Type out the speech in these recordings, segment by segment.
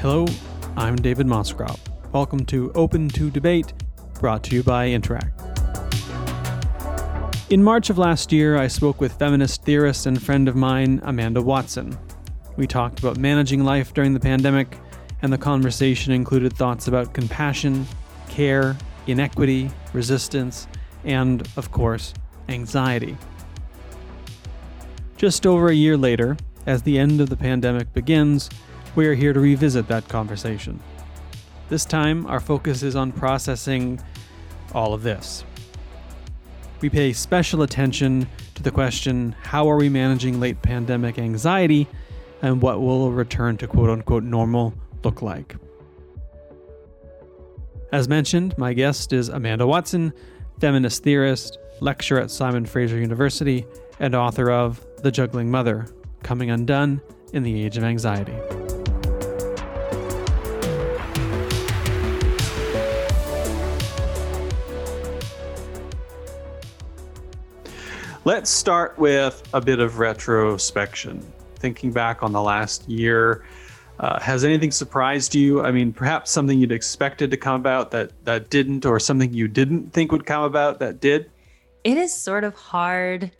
Hello, I'm David Moscrop. Welcome to Open to Debate, brought to you by Interact. In March of last year, I spoke with feminist theorist and friend of mine, Amanda Watson. We talked about managing life during the pandemic, and the conversation included thoughts about compassion, care, inequity, resistance, and, of course, anxiety. Just over a year later, as the end of the pandemic begins, we are here to revisit that conversation. This time, our focus is on processing all of this. We pay special attention to the question how are we managing late pandemic anxiety and what will a return to quote unquote normal look like? As mentioned, my guest is Amanda Watson, feminist theorist, lecturer at Simon Fraser University, and author of The Juggling Mother Coming Undone in the Age of Anxiety. Let's start with a bit of retrospection. Thinking back on the last year, uh, has anything surprised you? I mean, perhaps something you'd expected to come about that that didn't, or something you didn't think would come about that did. It is sort of hard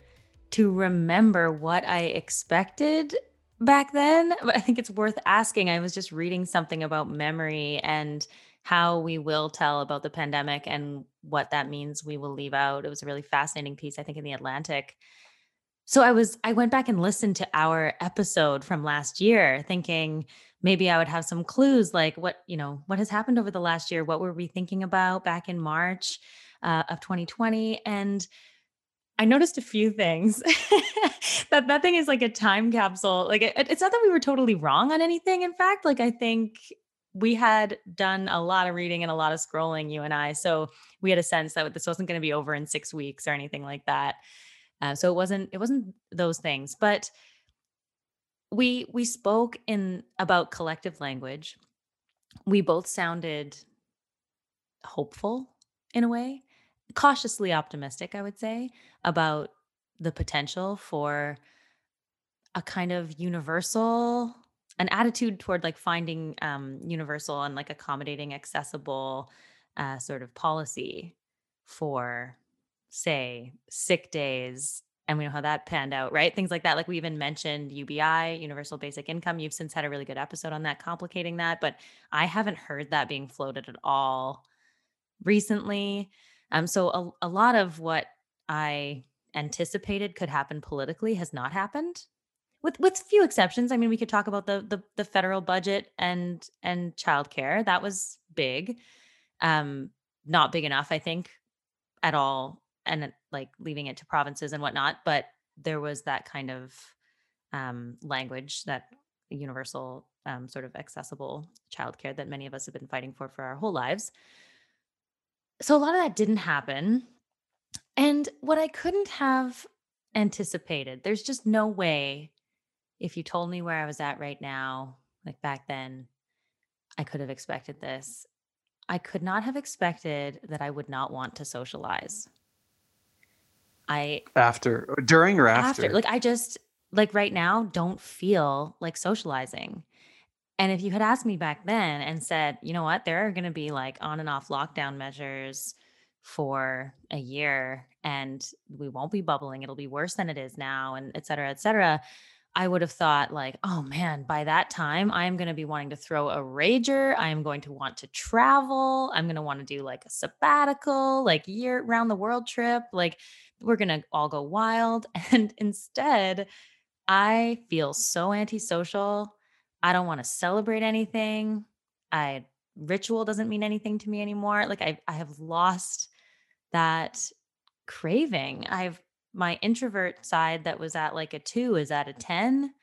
to remember what I expected back then. But I think it's worth asking. I was just reading something about memory and how we will tell about the pandemic and what that means we will leave out. It was a really fascinating piece, I think, in the Atlantic. So I was, I went back and listened to our episode from last year, thinking maybe I would have some clues like what, you know, what has happened over the last year? What were we thinking about back in March uh, of 2020? And I noticed a few things. that that thing is like a time capsule. Like it, it's not that we were totally wrong on anything. In fact, like I think we had done a lot of reading and a lot of scrolling, you and I. So we had a sense that this wasn't going to be over in six weeks or anything like that. Uh, so it wasn't it wasn't those things, but we we spoke in about collective language. We both sounded hopeful in a way, cautiously optimistic, I would say, about the potential for a kind of universal an attitude toward like finding um, universal and like accommodating accessible uh, sort of policy for say sick days and we know how that panned out right? Things like that like we even mentioned ubi universal basic income. You've since had a really good episode on that complicating that but i haven't heard that being floated at all recently. Um so a, a lot of what i anticipated could happen politically has not happened with with few exceptions. I mean, we could talk about the the, the federal budget and and childcare. That was big, um, not big enough, I think, at all, and like leaving it to provinces and whatnot. But there was that kind of um, language that universal um, sort of accessible childcare that many of us have been fighting for for our whole lives. So a lot of that didn't happen. And what I couldn't have anticipated, there's just no way if you told me where I was at right now, like back then, I could have expected this. I could not have expected that I would not want to socialize. I after uh, during or after? after like I just like right now don't feel like socializing. And if you had asked me back then and said, you know what, there are going to be like on and off lockdown measures for a year and we won't be bubbling, it'll be worse than it is now, and et cetera, et cetera. I would have thought, like, oh man, by that time, I'm going to be wanting to throw a rager. I'm going to want to travel. I'm going to want to do like a sabbatical, like year round the world trip. Like, we're going to all go wild. And instead, I feel so antisocial. I don't want to celebrate anything. I ritual doesn't mean anything to me anymore. Like I I have lost that craving. I've my introvert side that was at like a two is at a 10.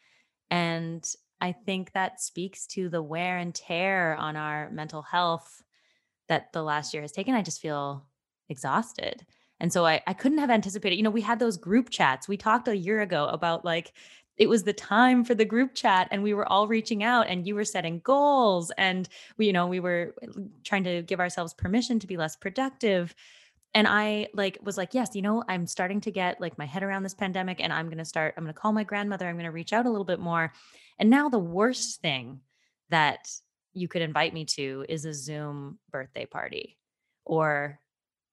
And I think that speaks to the wear and tear on our mental health that the last year has taken. I just feel exhausted. And so I, I couldn't have anticipated, you know, we had those group chats. We talked a year ago about like, it was the time for the group chat and we were all reaching out and you were setting goals and we, you know, we were uh, trying to give ourselves permission to be less productive and i like was like yes you know i'm starting to get like my head around this pandemic and i'm going to start i'm going to call my grandmother i'm going to reach out a little bit more and now the worst thing that you could invite me to is a Zoom birthday party or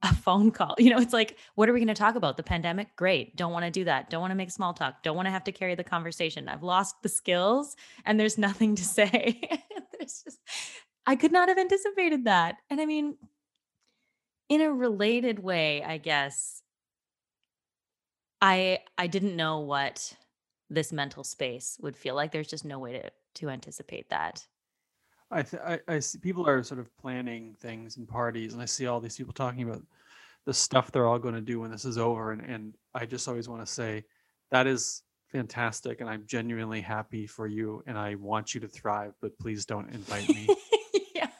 a phone call. You know, it's like, what are we going to talk about? The pandemic? Great. Don't want to do that. Don't want to make small talk. Don't want to have to carry the conversation. I've lost the skills and there's nothing to say. there's just, I could not have anticipated that. And I mean, in a related way, I guess, I I didn't know what this mental space would feel like. There's just no way to to anticipate that. I, th- I, I see people are sort of planning things and parties, and I see all these people talking about the stuff they're all going to do when this is over, and and I just always want to say that is fantastic, and I'm genuinely happy for you, and I want you to thrive, but please don't invite me yeah.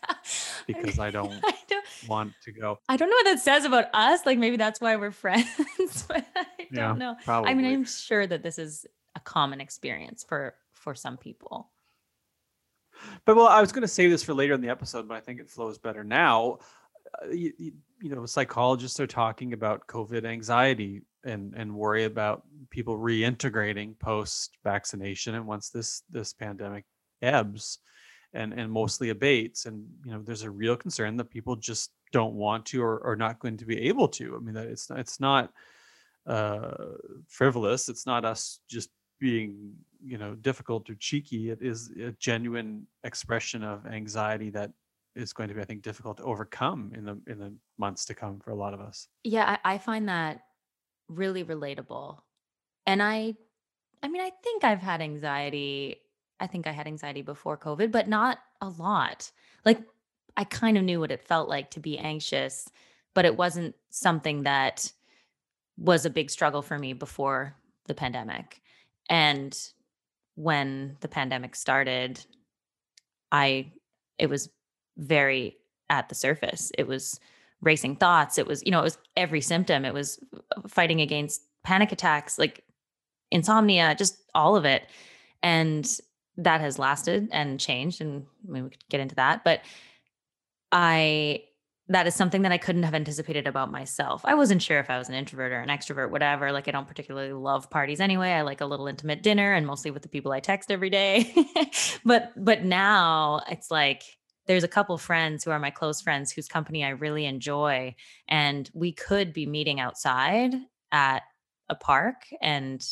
because I don't I don't want to go. I don't know what that says about us. Like maybe that's why we're friends, but I Yeah, don't know. Probably. I mean, I'm sure that this is a common experience for for some people. But well, I was going to save this for later in the episode, but I think it flows better now. Uh, you, you, you know, psychologists are talking about COVID anxiety and and worry about people reintegrating post vaccination, and once this this pandemic ebbs and and mostly abates, and you know, there's a real concern that people just don't want to or are not going to be able to. I mean, that it's it's not uh frivolous. It's not us just being you know difficult or cheeky it is a genuine expression of anxiety that is going to be i think difficult to overcome in the in the months to come for a lot of us Yeah, I, I find that really relatable. And I I mean, I think I've had anxiety. I think I had anxiety before COVID, but not a lot. Like I kind of knew what it felt like to be anxious, but it wasn't something that was a big struggle for me before the pandemic. And when the pandemic started, I it was very at the surface. It was racing thoughts. It was, you know, it was every symptom. It was fighting against panic attacks, like insomnia, just all of it. And that has lasted and changed. And I mean, we could get into that. But I, that is something that I couldn't have anticipated about myself. I wasn't sure if I was an introvert or an extrovert, whatever. Like, I don't particularly love parties anyway. I like a little intimate dinner and mostly with the people I text every day. but, but now it's like, there's a couple friends who are my close friends whose company I really enjoy. And we could be meeting outside at a park and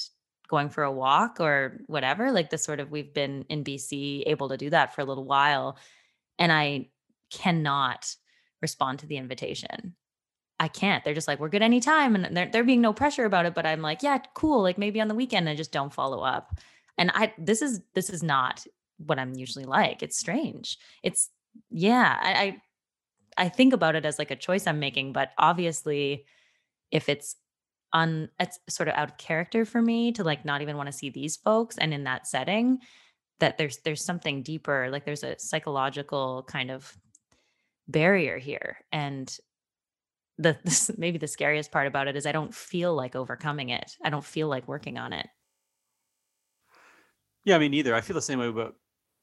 going for a walk or whatever. Like the sort of, we've been in BC able to do that for a little while. And I cannot respond to the invitation. I can't. They're just like, we're good anytime. And there, there being no pressure about it. But I'm like, yeah, cool. Like maybe on the weekend I just don't follow up. And I, this is, this is not what I'm usually like. It's strange. It's, yeah, I, I I think about it as like a choice I'm making, but obviously if it's un it's sort of out of character for me to like not even want to see these folks and in that setting that there's there's something deeper like there's a psychological kind of barrier here and the this, maybe the scariest part about it is I don't feel like overcoming it. I don't feel like working on it. yeah i mean neither i feel the same way about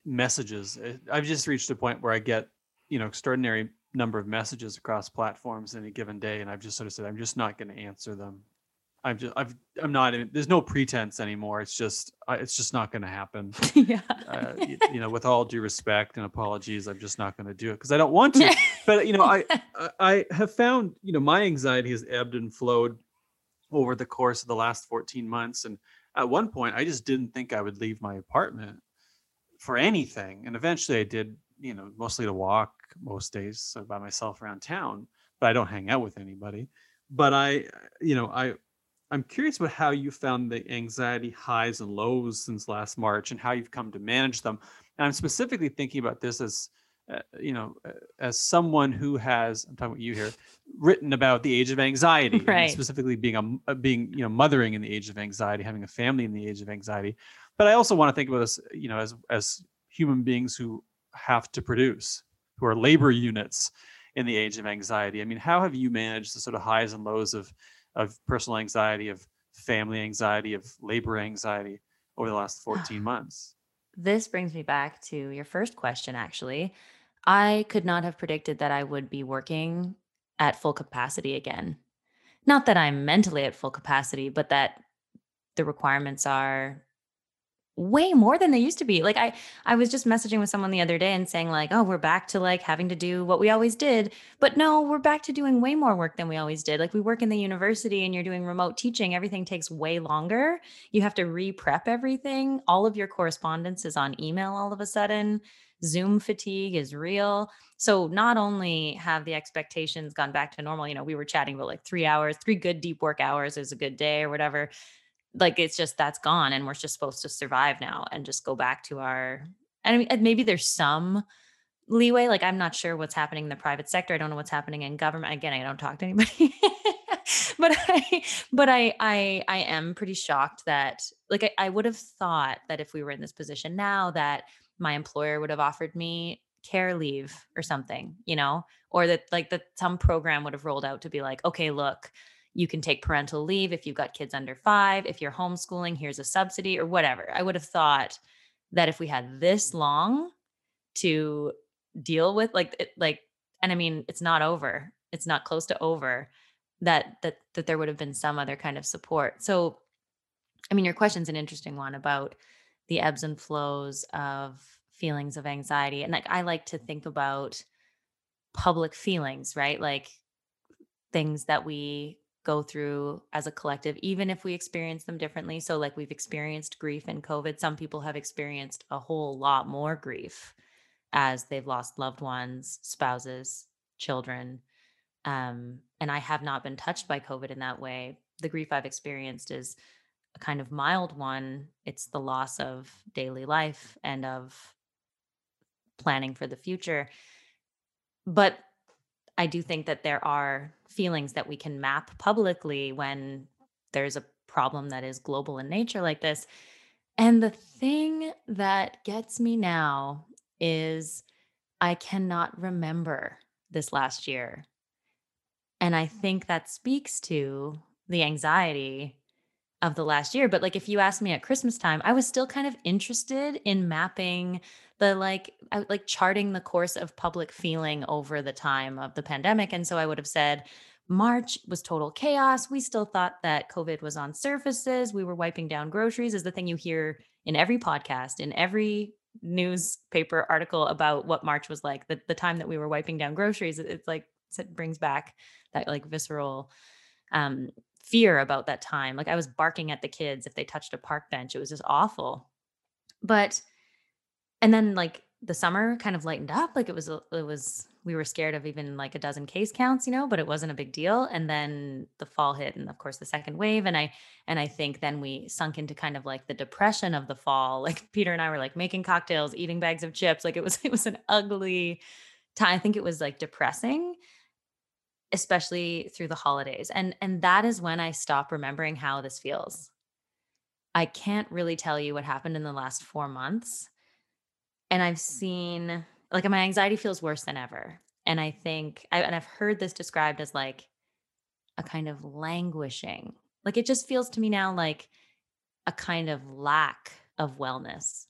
messages Uh, i've just reached a point where i get you know extraordinary number of messages across platforms in a given day and i've just sort of said i'm just not going to answer them i'm just i've i'm not in, there's no pretense anymore it's just I, it's just not going to happen yeah. uh, y- you know, with all due respect and apologies, I'm just not going to do it because I don't want to. But you know, I I I have found you know my anxiety has ebbed and flowed over the course of the last 14 months, and at one point I just didn't think I would leave my apartment for anything, and eventually I did. You know, mostly to walk most days so by myself around town, but I don't hang out with anybody. But I, you know, I I'm curious about how you found the anxiety highs and lows since last March and how you've come to manage them. And I'm specifically thinking about this as, uh, you know, uh, as someone who has, I'm talking about you here, written about the age of anxiety, Right. specifically being a, uh, being, you know, mothering in the age of anxiety, having a family in the age of anxiety. But I also want to think about this, you know, as, as human beings who have to produce, who are labor units in the age of anxiety. I mean, how have you managed the sort of highs and lows of of personal anxiety, of family anxiety, of labor anxiety over the last ah. 14 months? This brings me back to your first question, actually. I could not have predicted that I would be working at full capacity again. Not that I'm mentally at full capacity, but that the requirements are way more than they used to be. Like I I was just messaging with someone the other day and saying like, "Oh, we're back to like having to do what we always did." But no, we're back to doing way more work than we always did. Like we work in the university and you're doing remote teaching, everything takes way longer. You have to re-prep everything. All of your correspondence is on email all of a sudden. Zoom fatigue is real. So not only have the expectations gone back to normal, you know, we were chatting about like 3 hours, 3 good deep work hours is a good day or whatever like it's just that's gone and we're just supposed to survive now and just go back to our and I mean, maybe there's some leeway like i'm not sure what's happening in the private sector i don't know what's happening in government again i don't talk to anybody but i but i i i am pretty shocked that like I, I would have thought that if we were in this position now that my employer would have offered me care leave or something you know or that like that some program would have rolled out to be like okay look you can take parental leave if you've got kids under five. If you're homeschooling, here's a subsidy or whatever. I would have thought that if we had this mm-hmm. long to deal with, like, it, like, and I mean, it's not over. It's not close to over. That that that there would have been some other kind of support. So, I mean, your question's an interesting one about the ebbs and flows of feelings of anxiety, and like I like to think about public feelings, right? Like things that we go through as a collective, even if we experience them differently. So, like we've experienced grief in COVID, some people have experienced a whole lot more grief as they've lost loved ones, spouses, children. Um, and I have not been touched by COVID in that way. The grief I've experienced is a kind of mild one. It's the loss of daily life and of planning for the future. But I do think that there are feelings that we can map publicly when there's a problem that is global in nature like this. And the thing that gets me now is I cannot remember this last year. And I think that speaks to the anxiety of the last year. But like if you asked me at Christmas time, I was still kind of interested in mapping the like I, like charting the course of public feeling over the time of the pandemic. And so I would have said March was total chaos. We still thought that COVID was on surfaces. We were wiping down groceries, is the thing you hear in every podcast, in every newspaper article about what March was like. The, the time that we were wiping down groceries, it's like it brings back that like visceral um, fear about that time. Like I was barking at the kids if they touched a park bench. It was just awful. But and then like the summer kind of lightened up. Like it was it was we were scared of even like a dozen case counts, you know, but it wasn't a big deal. And then the fall hit and of course the second wave. And I and I think then we sunk into kind of like the depression of the fall. Like Peter and I were like making cocktails, eating bags of chips. Like it was it was an ugly time. I think it was like depressing especially through the holidays. And and that is when I stop remembering how this feels. I can't really tell you what happened in the last 4 months. And I've mm. seen like my anxiety feels worse than ever. And I think I, and I've heard this described as like a kind of languishing. Like it just feels to me now like a kind of lack of wellness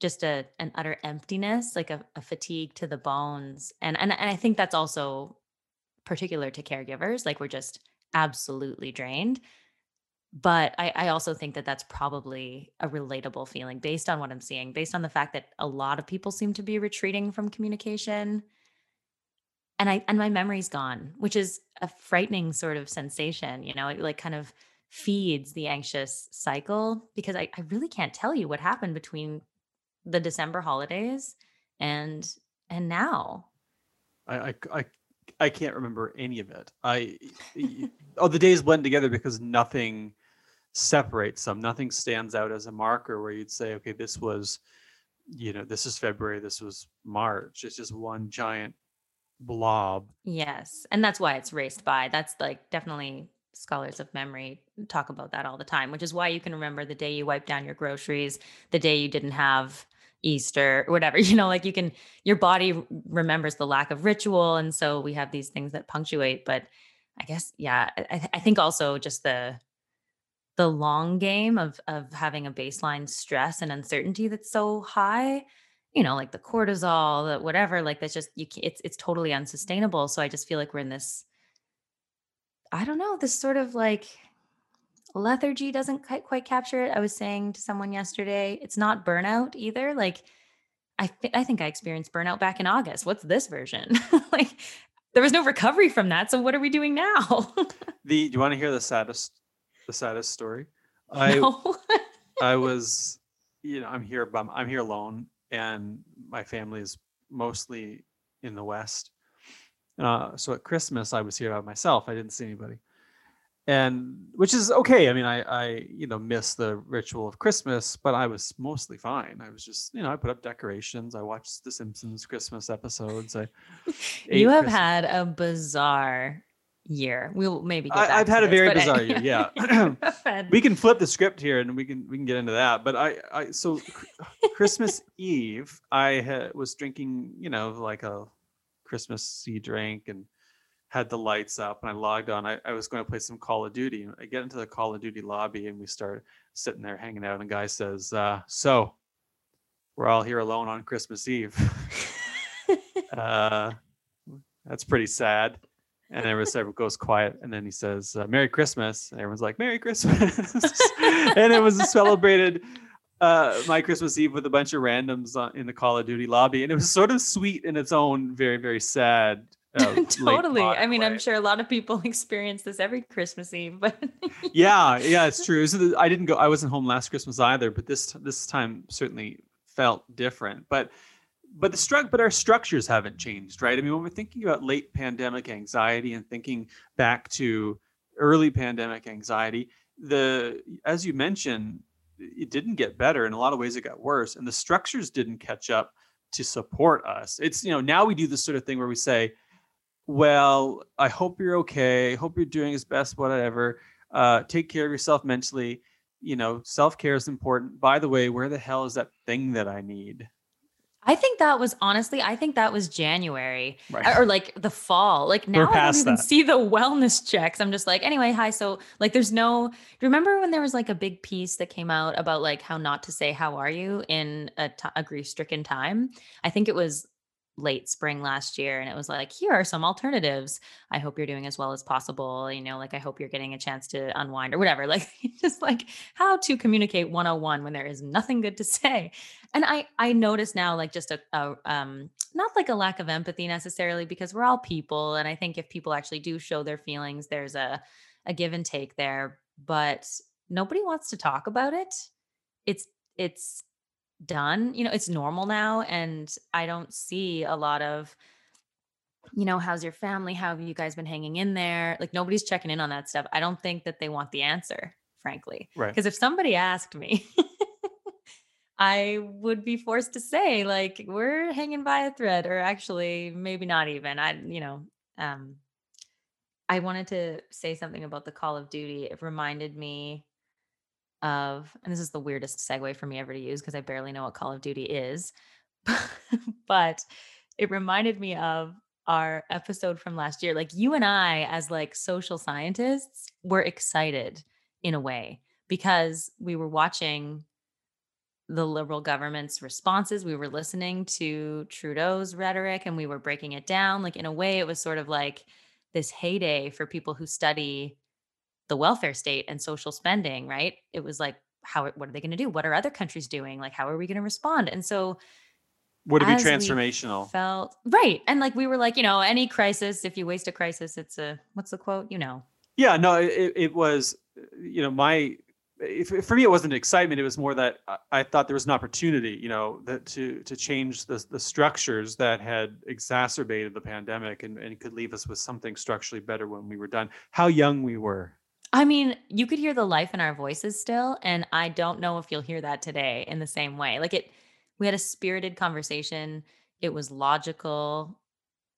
just a an utter emptiness like a, a, fatigue to the bones and, and and i think that's also particular to caregivers. Like we're just absolutely drained. But I, I also think that that's probably a relatable feeling based on what I'm seeing, based on the fact that a lot of people seem to be retreating from communication. And I and my memory's gone, which is a frightening sort of sensation. You know, it like kind of feeds the anxious cycle because I, I really can't tell you what happened between the December holidays and and now. I, I, I can't remember any of it. I oh the days blend together because nothing separates them. Nothing stands out as a marker where you'd say, okay, this was, you know, this is February, this was March. It's just one giant blob. Yes. And that's why it's raced by. That's like definitely scholars of memory talk about that all the time, which is why you can remember the day you wiped down your groceries, the day you didn't have Easter, whatever, you know, like you can, your body remembers the lack of ritual. And so we have these things that punctuate. But I guess, yeah, I, I think also just the, the long game of of having a baseline stress and uncertainty that's so high you know like the cortisol the whatever like that's just you it's it's totally unsustainable so i just feel like we're in this i don't know this sort of like lethargy doesn't quite, quite capture it. I was saying to someone yesterday, it's not burnout either. Like I, th- I think I experienced burnout back in August. What's this version? like there was no recovery from that. So what are we doing now? the do you want to hear the saddest the saddest story? I No. I was you know, I'm here m- I'm here alone and my family is mostly in the west. Uh, so at Christmas I was here by myself. I didn't see anybody. And which is okay. I mean, I I you know miss the ritual of Christmas, but I was mostly fine. I was just you know I put up decorations. I watched The Simpsons Christmas episodes. I you have Christ- had a bizarre year. We'll maybe get I- to had a very bizarre year, yeah. We can flip the script here and we can we can get into that but i i so christmas eve i ha- was drinking you know like a christmassy drink and had the lights up and i logged on I, I was going to play some call of duty. I get into the call of duty lobby and we start sitting there hanging out and a guy says uh so we're all here alone on christmas eve. Uh that's pretty sad. And everyone everyone goes quiet and then he says uh, merry christmas. And everyone's like merry christmas. And it was celebrated uh my christmas eve with a bunch of randoms on, in the call of duty lobby. And it was sort of sweet in its own very very sad uh, totally. I mean, way. I'm sure a lot of people experience this every Christmas Eve, but yeah yeah it's true. So i didn't go i wasn't home last christmas either but this this time certainly felt different. But but the struct but our structures haven't changed right? I mean when we're thinking about late pandemic anxiety and thinking back to early pandemic anxiety the as you mentioned it didn't get better. In a lot of ways it got worse and the structures didn't catch up to support us. It's you know now we do this sort of thing where we say well i hope you're okay hope you're doing as best whatever uh, take care of yourself mentally you know self-care is important by the way where the hell is that thing that i need I think that was honestly, I think that was January right or like the fall. Like now I don't even that. see the wellness checks. I'm just like, anyway, hi. So like there's no do you remember when there was like a big piece that came out about like how not to say how are you in a, t- a grief-stricken time? I think it was late spring last year and it was like here are some alternatives. I hope you're doing as well as possible you know like i hope you're getting a chance to unwind or whatever like just like how to communicate 101 when there is nothing good to say. And i i notice now like just a, a um not like a lack of empathy necessarily because we're all people and i think if people actually do show their feelings there's a a give and take there but nobody wants to talk about it. It's it's done you know it's normal now and i don't see a lot of you know how's your family? How have you guys been hanging in there? Like nobody's checking in on that stuff. I don't think that they want the answer frankly right. because if somebody asked me i would be forced to say like we're hanging by a thread or actually maybe not even. I you know um i wanted to say something about the call of duty. It reminded me of and this is the weirdest segue for me ever to use because i barely know what call of duty is but it reminded me of our episode from last year like you and i as like social scientists were excited in a way because we were watching the liberal government's responses. We were listening to Trudeau's rhetoric and we were breaking it down. Like, in a way, it was sort of like this heyday for people who study the welfare state and social spending, right? It was like, how, what are they going to do? What are other countries doing? Like, how are we going to respond? And so, would it be transformational felt right. And like, we were like, you know, any crisis, if you waste a crisis, it's a, what's the quote? You know, yeah no it, it was uh, you know my if, for me it wasn't excitement it was more that I, I thought there was an opportunity you know that to to change the, the structures that had exacerbated the pandemic and, and could leave us with something structurally better when we were done how young we were I mean, you could hear the life in our voices still. And I don't know if you'll hear that today in the same way. Like it, we had a spirited conversation. It was logical.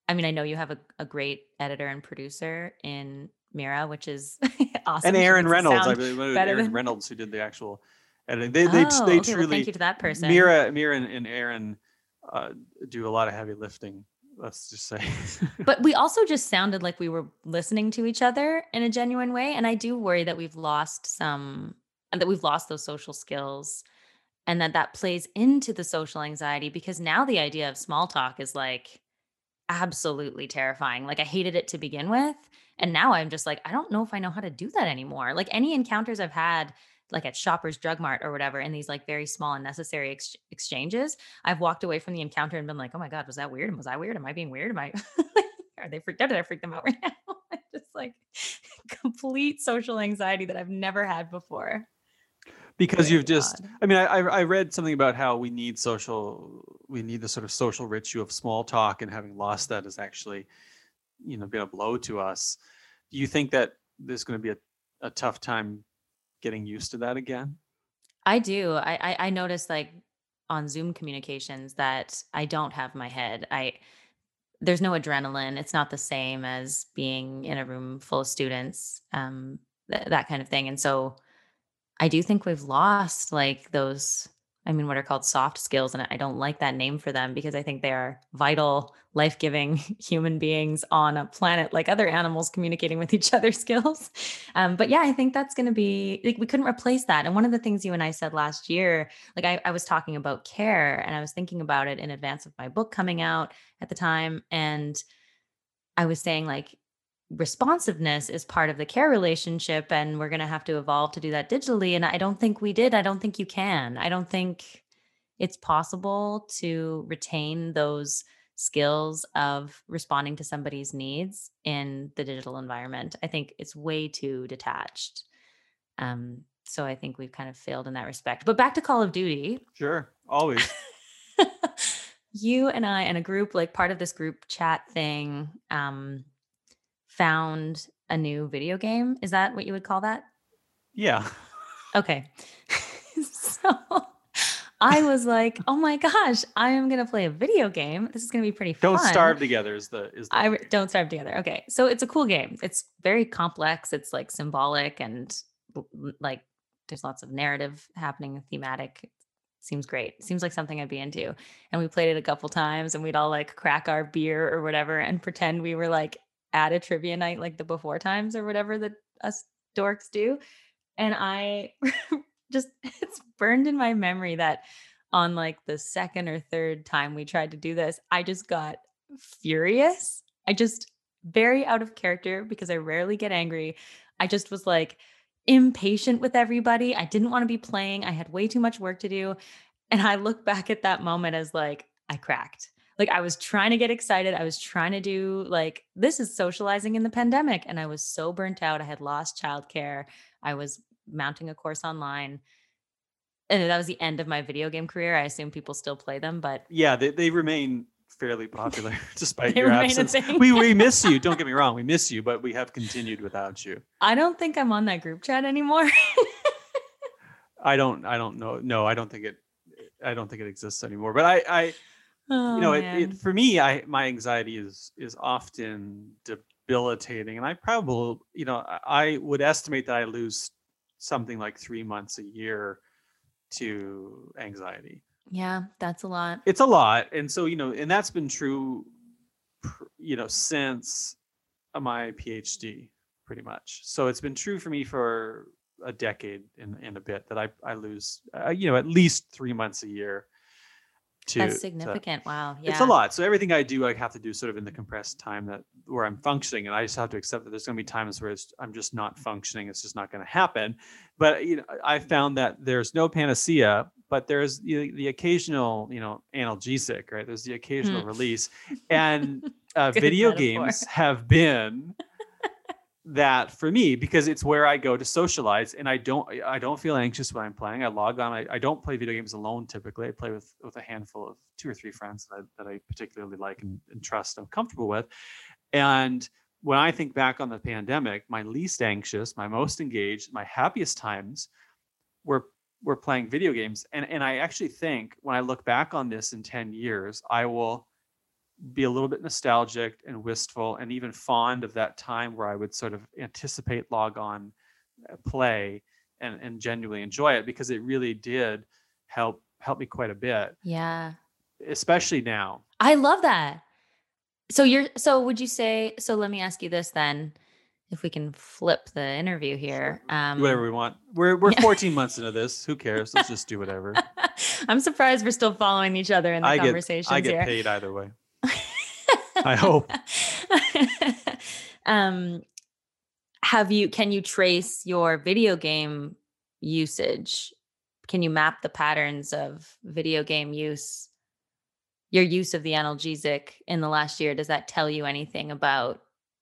I mean, I know you have a, a great editor and producer in Mira, which is awesome. and aaron reynolds i believe it was aaron than- reynolds who did the actual editing they they, oh, they okay, well, truly thank you to that person. mira mira and, and aaron uh, do a lot of heavy lifting let's just say but we also just sounded like we were listening to each other in a genuine way and i do worry that we've lost some and that we've lost those social skills and that that plays into the social anxiety because now the idea of small talk is like absolutely terrifying like i hated it to begin with And now I'm just like, I don't know if I know how to do that anymore. Like any encounters I've had, like at Shoppers Drug Mart or whatever, in these like very small and necessary ex- exchanges, I've walked away from the encounter and been like, oh my God, was that weird? And was I weird? Am I being weird? Am I, are they freaked out? Did I freak them out right now? just like complete social anxiety that I've never had before because you've just, I mean I, I read something about how we need social we need the sort of social ritual of small talk and having lost that is actually you know been a blow to us do you think that there's going to be a, a tough time getting used to that again? I do I, I i noticed like on zoom communications that i don't have my head i there's no adrenaline it's not the same as being in a room full of students um th- that kind of thing and so I do think we've lost like those, I mean, what are called soft skills. And I don't like that name for them because I think they are vital, life giving human beings on a planet like other animals communicating with each other skills. Um, but yeah, I think that's going to be, like, we couldn't replace that. And one of the things you and I said last year, like, I, I was talking about care and I was thinking about it in advance of my book coming out at the time. And I was saying, like, responsiveness is part of the care relationship and we're going to have to evolve to do that digitally and i don't think we did i don't think you can. I don't think it's possible to retain those skills of responding to somebody's needs in the digital environment. I think it's way too detached. Um, so i think we've kind of failed in that respect. But back to call of duty. Sure always. You and i and a group like part of this group chat thing um, found a new video game. Is that what you would call that? Yeah. Okay. so I was like, "Oh my gosh, I am gonna play a video game. This is gonna be pretty fun." Don't starve together is the is. The I don't starve together. Okay, so it's a cool game. It's very complex. It's like symbolic and like there's lots of narrative happening, thematic. Seems great. Seems like something I'd be into. And we played it a couple times, and we'd all like crack our beer or whatever and pretend we were like at a trivia night like the before times or whatever that us dorks do. And I just, it's burned in my memory that on like the second or third time we tried to do this, I just got furious. I just, very out of character because I rarely get angry. I just was like impatient with everybody. I didn't want to be playing. I had way too much work to do. And I look back at that moment as like, I cracked like I was trying to get excited. I was trying to do like this is socializing in the pandemic and I was so burnt out. I had lost childcare. I was mounting a course online. And that was the end of my video game career. I assume people still play them, but yeah, they, they remain fairly popular despite your absence. We we miss you. Don't get me wrong, we miss you, but we have continued without you. I don't think I'm on that group chat anymore. I don't I don't know. No, I don't think it I don't think it exists anymore. But I I Oh, you know, it, it, for me, I my anxiety is is often debilitating, and I probably, you know, I would estimate that I lose something like three months a year to anxiety. Yeah, that's a lot. It's a lot, and so you know, and that's been true, you know, since my PhD, pretty much. So it's been true for me for a decade and, and a bit that I I lose, uh, you know, at least three months a year to that's significant. Wow. Yeah. It's a lot. So everything I do, I have to do sort of in the compressed time that where I'm functioning. And I just have to accept that there's going to be times where I'm just not functioning. It's just not going to happen. But, you know, I found that there's no panacea, but there's the, the occasional, you know, analgesic, right? There's the occasional mm. release. And uh, video metaphor. games have been that for me because it's where I go to socialize and I don't I don't feel anxious when I'm playing. I log on. I, I don't play video games alone typically. I play with with a handful of two or three friends that I, that I particularly like and, and trust I'm comfortable with. And when I think back on the pandemic, my least anxious, my most engaged, my happiest times were were playing video games. And and I actually think when I look back on this in 10 years, I will be a little bit nostalgic and wistful and even fond of that time where I would sort of anticipate log on uh, play and, and genuinely enjoy it because it really did help help me quite a bit. Yeah. Especially now. I love that. So you're so would you say so let me ask you this then if we can flip the interview here. Um, whatever we want. We're we're 14 months into this. Who cares? Let's just do whatever. I'm surprised we're still following each other in the I conversations get, I get here. paid either way. I hope. um, have you can you trace your video game usage? Can you map the patterns of video game use? Your use of the analgesic in the last year, does that tell you anything about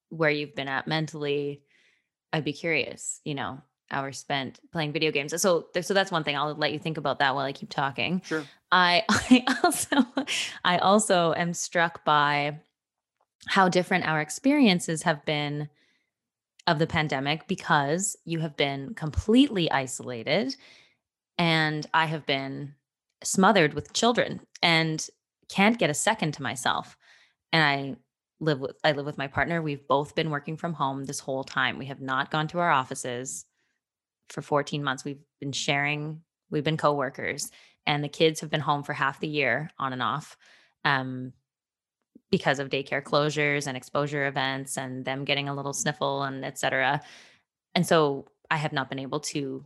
where you've been at mentally? I'd be curious, you know, hours spent playing video games. So so that's one thing. I'll let you think about that while I keep talking. Sure. I I also I also am struck by how different our experiences have been of the pandemic because you have been completely isolated and I have been smothered with children and can't get a second to myself. And I live with I live with my partner. We've both been working from home this whole time. We have not gone to our offices for 14 months. We've been sharing, we've been coworkers, and the kids have been home for half the year on and off. Um, because of daycare closures and exposure events and them getting a little sniffle and et cetera. And so I have not been able to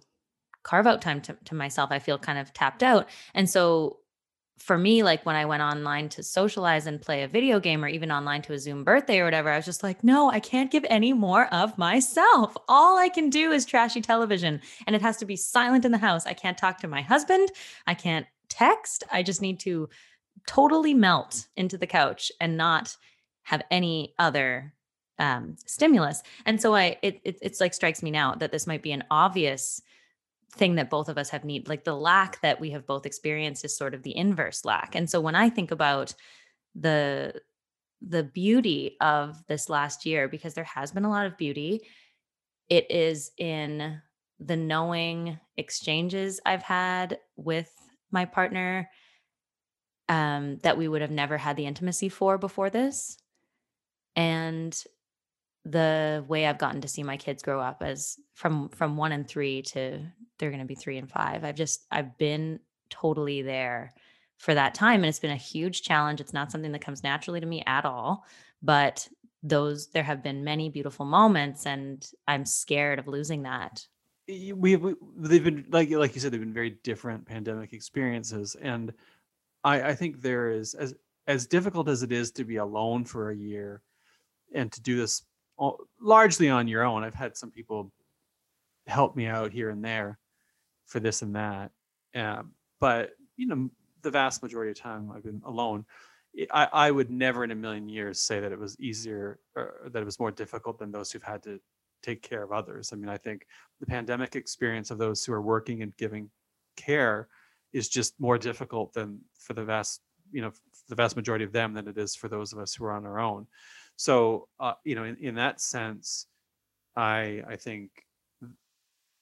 carve out time to, to myself. I feel kind of tapped out. And so for me, like when I went online to socialize and play a video game or even online to a Zoom birthday or whatever, I was just like, no, I can't give any more of myself. All I can do is trashy television and it has to be silent in the house. I can't talk to my husband. I can't text. I just need to totally melt into the couch and not have any other um, stimulus. And so I, it, it, it's like strikes me now that this might be an obvious thing that both of us have need. Like the lack that we have both experienced is sort of the inverse lack. And so when I think about the the beauty of this last year, because there has been a lot of beauty, it is in the knowing exchanges I've had with my partner um, that we would have never had the intimacy for before this. And the way I've gotten to see my kids grow up as from from one and three to they're going to be three and five. I've just I've been totally there for that time, and it's been a huge challenge. It's not something that comes naturally to me at all, but those there have been many beautiful moments, and I'm scared of losing that. We, we they've been like like you said they've been very different pandemic experiences, and I, I think there is as as difficult as it is to be alone for a year and to do this all, largely on your own. I've had some people help me out here and there for this and that, um, but you know the vast majority of time I've been alone. I, I would never in a million years say that it was easier or that it was more difficult than those who've had to take care of others. I mean, I think the pandemic experience of those who are working and giving care is just more difficult than for the vast you know the vast majority of them than it is for those of us who are on our own. So uh, you know in, in that sense i i think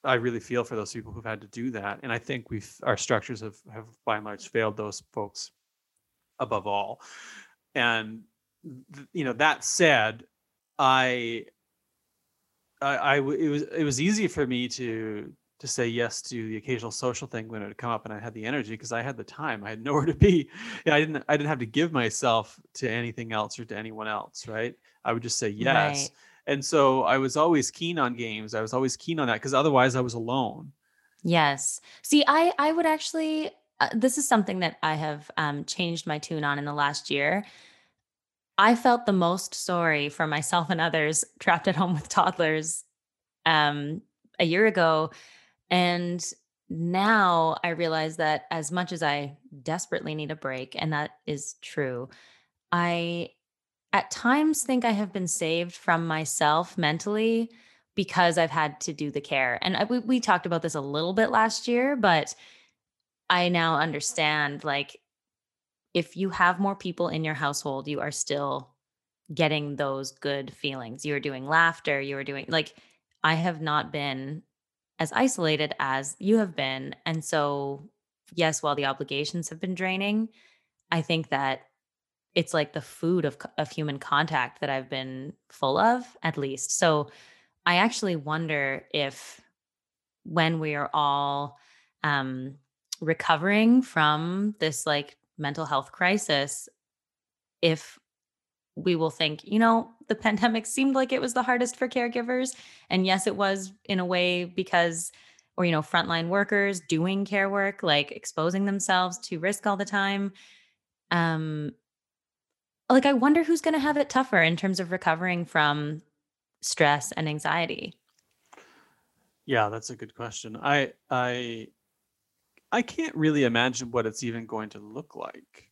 i really feel for those people who've had to do that and i think we've our structures have have by and large failed those folks above all. And you know that said i I, I it was it was easy for me to to say yes to the occasional social thing when it would come up and I had the energy because I had the time. I had nowhere to be. Yeah, I didn't I didn't have to give myself to anything else or to anyone else, right? I would just say yes. Right. And so I was always keen on games. I was always keen on that because otherwise I was alone. Yes. See, I I would actually uh, this is something that I have um, changed my tune on in the last year. I felt the most sorry for myself and others trapped at home with toddlers um, a year ago and now I realize that as much as I desperately need a break, and that is true, I at times think I have been saved from myself mentally because I've had to do the care. And I, we, we talked about this a little bit last year, but I now understand like if you have more people in your household, you are still getting those good feelings. You are doing laughter, you are doing like I have not been as isolated as you have been. And so, yes, while the obligations have been draining, I think that it's like the food of, of human contact that I've been full of, at least. So, I actually wonder if when we are all um, recovering from this like mental health crisis, if we will think, you know, the pandemic seemed like it was the hardest for caregivers. And yes, it was in a way because, or, you know, frontline workers doing care work, like exposing themselves to risk all the time. Um, like, I wonder who's going to have it tougher in terms of recovering from stress and anxiety. Yeah, that's a good question. I I I can't really imagine what it's even going to look like.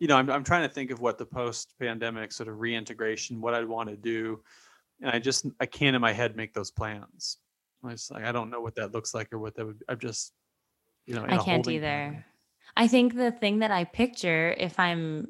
You know, I'm I'm trying to think of what the post-pandemic sort of reintegration, what I'd want to do, and I just I can't in my head make those plans. I just like I don't know what that looks like or what that would. I'm just, you know, I can't either. pattern. I think the thing that I picture, if I'm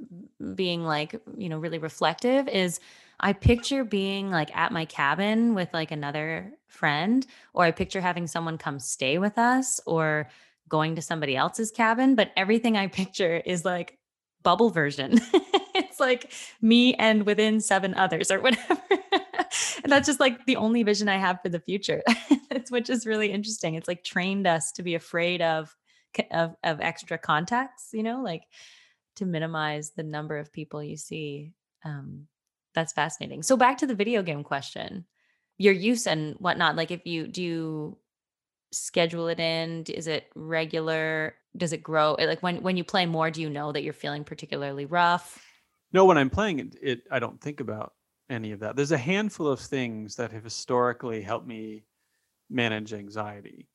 being like, you know, really reflective, is I picture being like at my cabin with like another friend, or I picture having someone come stay with us, or going to somebody else's cabin. But everything I picture is like bubble version. it's like me and within seven others or whatever. and that's just like the only vision I have for the future. which is really interesting. It's like trained us to be afraid of of of extra contacts, you know, like to minimize the number of people you see. Um, that's fascinating. So back to the video game question, your use and whatnot. Like, if you do you schedule it in? Is it regular? Does it grow? Like when when you play more, do you know that you're feeling particularly rough? No, when I'm playing it, it, I don't think about any of that. There's a handful of things that have historically helped me manage anxiety,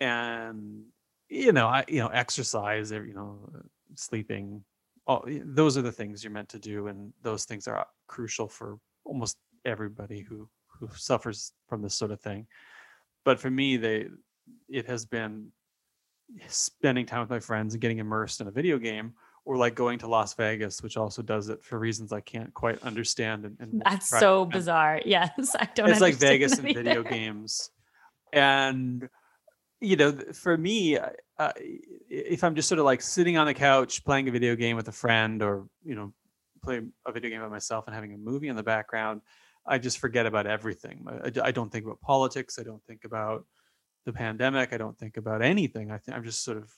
and you know, I you know, exercise, you know, sleeping. All those are the things you're meant to do, and those things are crucial for almost everybody who who suffers from this sort of thing. But for me, they it has been spending time with my friends and getting immersed in a video game or like going to Las Vegas, which also does it for reasons I can't quite understand. And, and That's so bizarre. Yes, I don't. It's like Vegas and video games. And, you know, for me, uh, if I'm just sort of like sitting on the couch playing a video game with a friend or, you know, playing a video game by myself and having a movie in the background, I just forget about everything. I don't think about politics. I don't think about the pandemic. I don't think about anything. I think I'm just sort of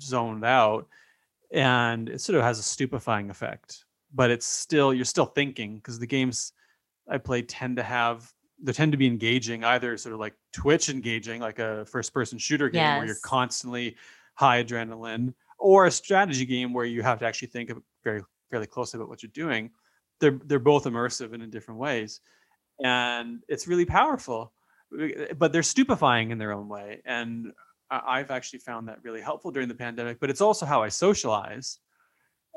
zoned out and it sort of has a stupefying effect but it's still you're still thinking because the games i play tend to have they tend to be engaging either sort of like twitch engaging like a first person shooter game where you're constantly high adrenaline or a strategy game where you have to actually think of very fairly closely about what you're doing they're they're both immersive and in different ways and it's really powerful but they're stupefying in their own way. And i've actually found that really helpful during the pandemic but it's also how i socialize.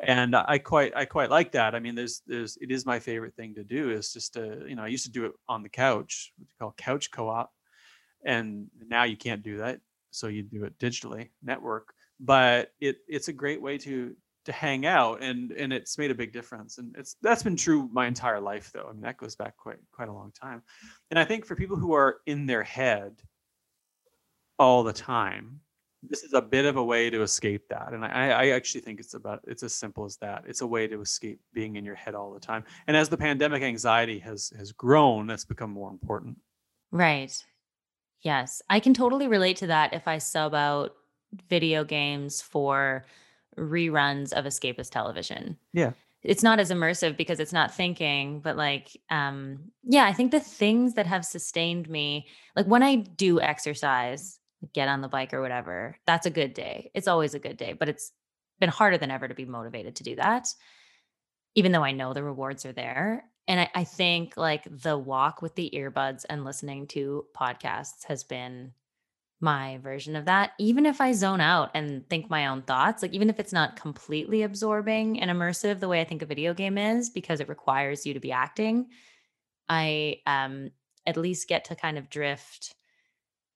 And i quite i quite like that. I mean there's there's it is my favorite thing to do is just to you know i used to do it on the couch what you call couch co-op. And now you can't do that so you do it digitally network. But it it's a great way to to hang out and and it's made a big difference and it's that's been true my entire life though. I mean that goes back quite quite a long time. And i think for people who are in their head all the time this is a bit of a way to escape that. And i i actually think it's about it's as simple as that. It's a way to escape being in your head all the time. And as the pandemic anxiety has has grown that's become more important. Right. Yes. I can totally relate to that if I sub out video games for reruns of escapist television. yeah It's not as immersive because it's not thinking, but like um yeah, I think the things that have sustained me, like when I do exercise, get on the bike or whatever, that's a good day. It's always a good day, but it's been harder than ever to be motivated to do that even though I know the rewards are there. And I, I think like the walk with the earbuds and listening to podcasts has been my version of that. Even if I zone out and think my own thoughts, like even if it's not completely absorbing and immersive the way I think a video game is, because it requires you to be acting, I um at least get to kind of drift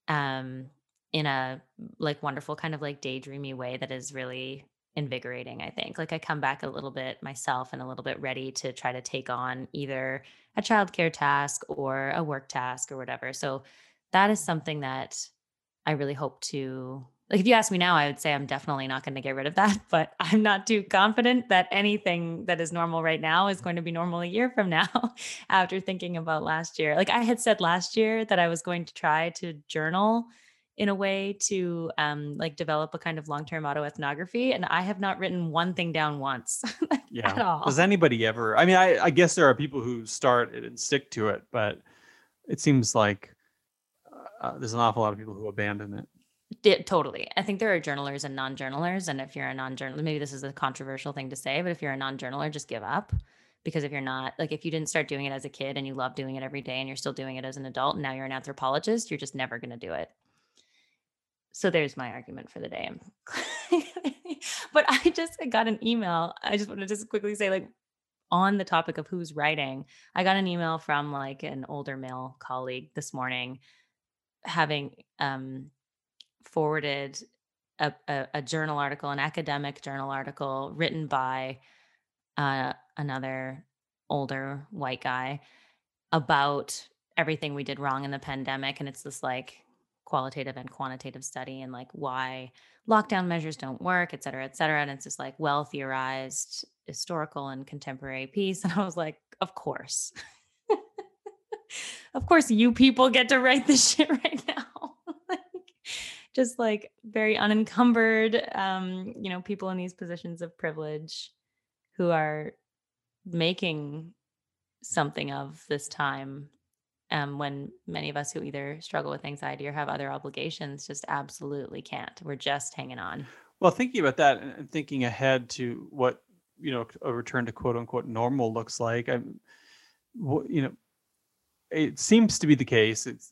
um in a like wonderful kind of like daydreamy way that is really invigorating i think like i come back a little bit myself and a little bit ready to try to take on either a childcare task or a work task or whatever so that is something that i really hope to like if you ask me now i would say i'm definitely not going to get rid of that but i'm not too confident that anything that is normal right now is going to be normal a year from now after thinking about last year. Like i had said last year that i was going to try to journal in a way to um, like develop a kind of long-term autoethnography and i have not written one thing down once yeah. does anybody ever i mean i i guess there are people who start it and stick to it but it seems like uh, there's an awful lot of people who abandon it. Di- totally. I think there are journalers and non-journalers and if you're a non-journalist maybe this is a controversial thing to say but if you're a non-journaler just give up. Because if you're not like if you didn't start doing it as a kid and you love doing it every day and you're still doing it as an adult and now you're an anthropologist you're just never going to do it. So there's my argument for the day. But i just got an email i just want to just quickly say like on the topic of who's writing i got an email from like an older male colleague this morning having um forwarded a, a, a journal article an academic journal article written by uh, another older white guy about everything we did wrong in the pandemic and it's this like qualitative and quantitative study and like why lockdown measures don't work et cetera et cetera and it's just like well theorized historical and contemporary piece and i was like of course of course you people get to write this shit right now like, just like very unencumbered um you know people in these positions of privilege who are making something of this time um, when many of us who either struggle with anxiety or have other obligations just absolutely can't. We're just hanging on. Well, thinking about that and thinking ahead to what you know a return to quote unquote normal looks like, I'm, you know, it seems to be the case. It's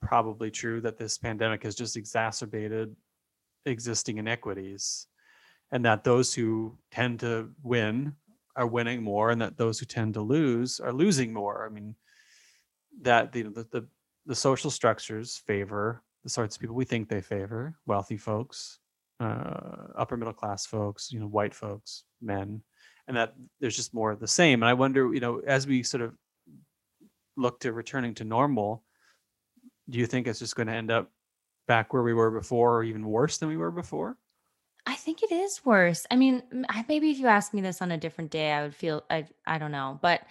probably true that this pandemic has just exacerbated existing inequities and that those who tend to win are winning more and that those who tend to lose are losing more i mean that the the, the, social structures favor the sorts of people we think they favor wealthy folks uh, upper middle class folks you know white folks men and that there's just more of the same and i wonder you know as we sort of look to returning to normal do you think it's just going to end up back where we were before or even worse than we were before I think it is worse. I mean, maybe if you asked me this on a different day, I would feel I I don't know, but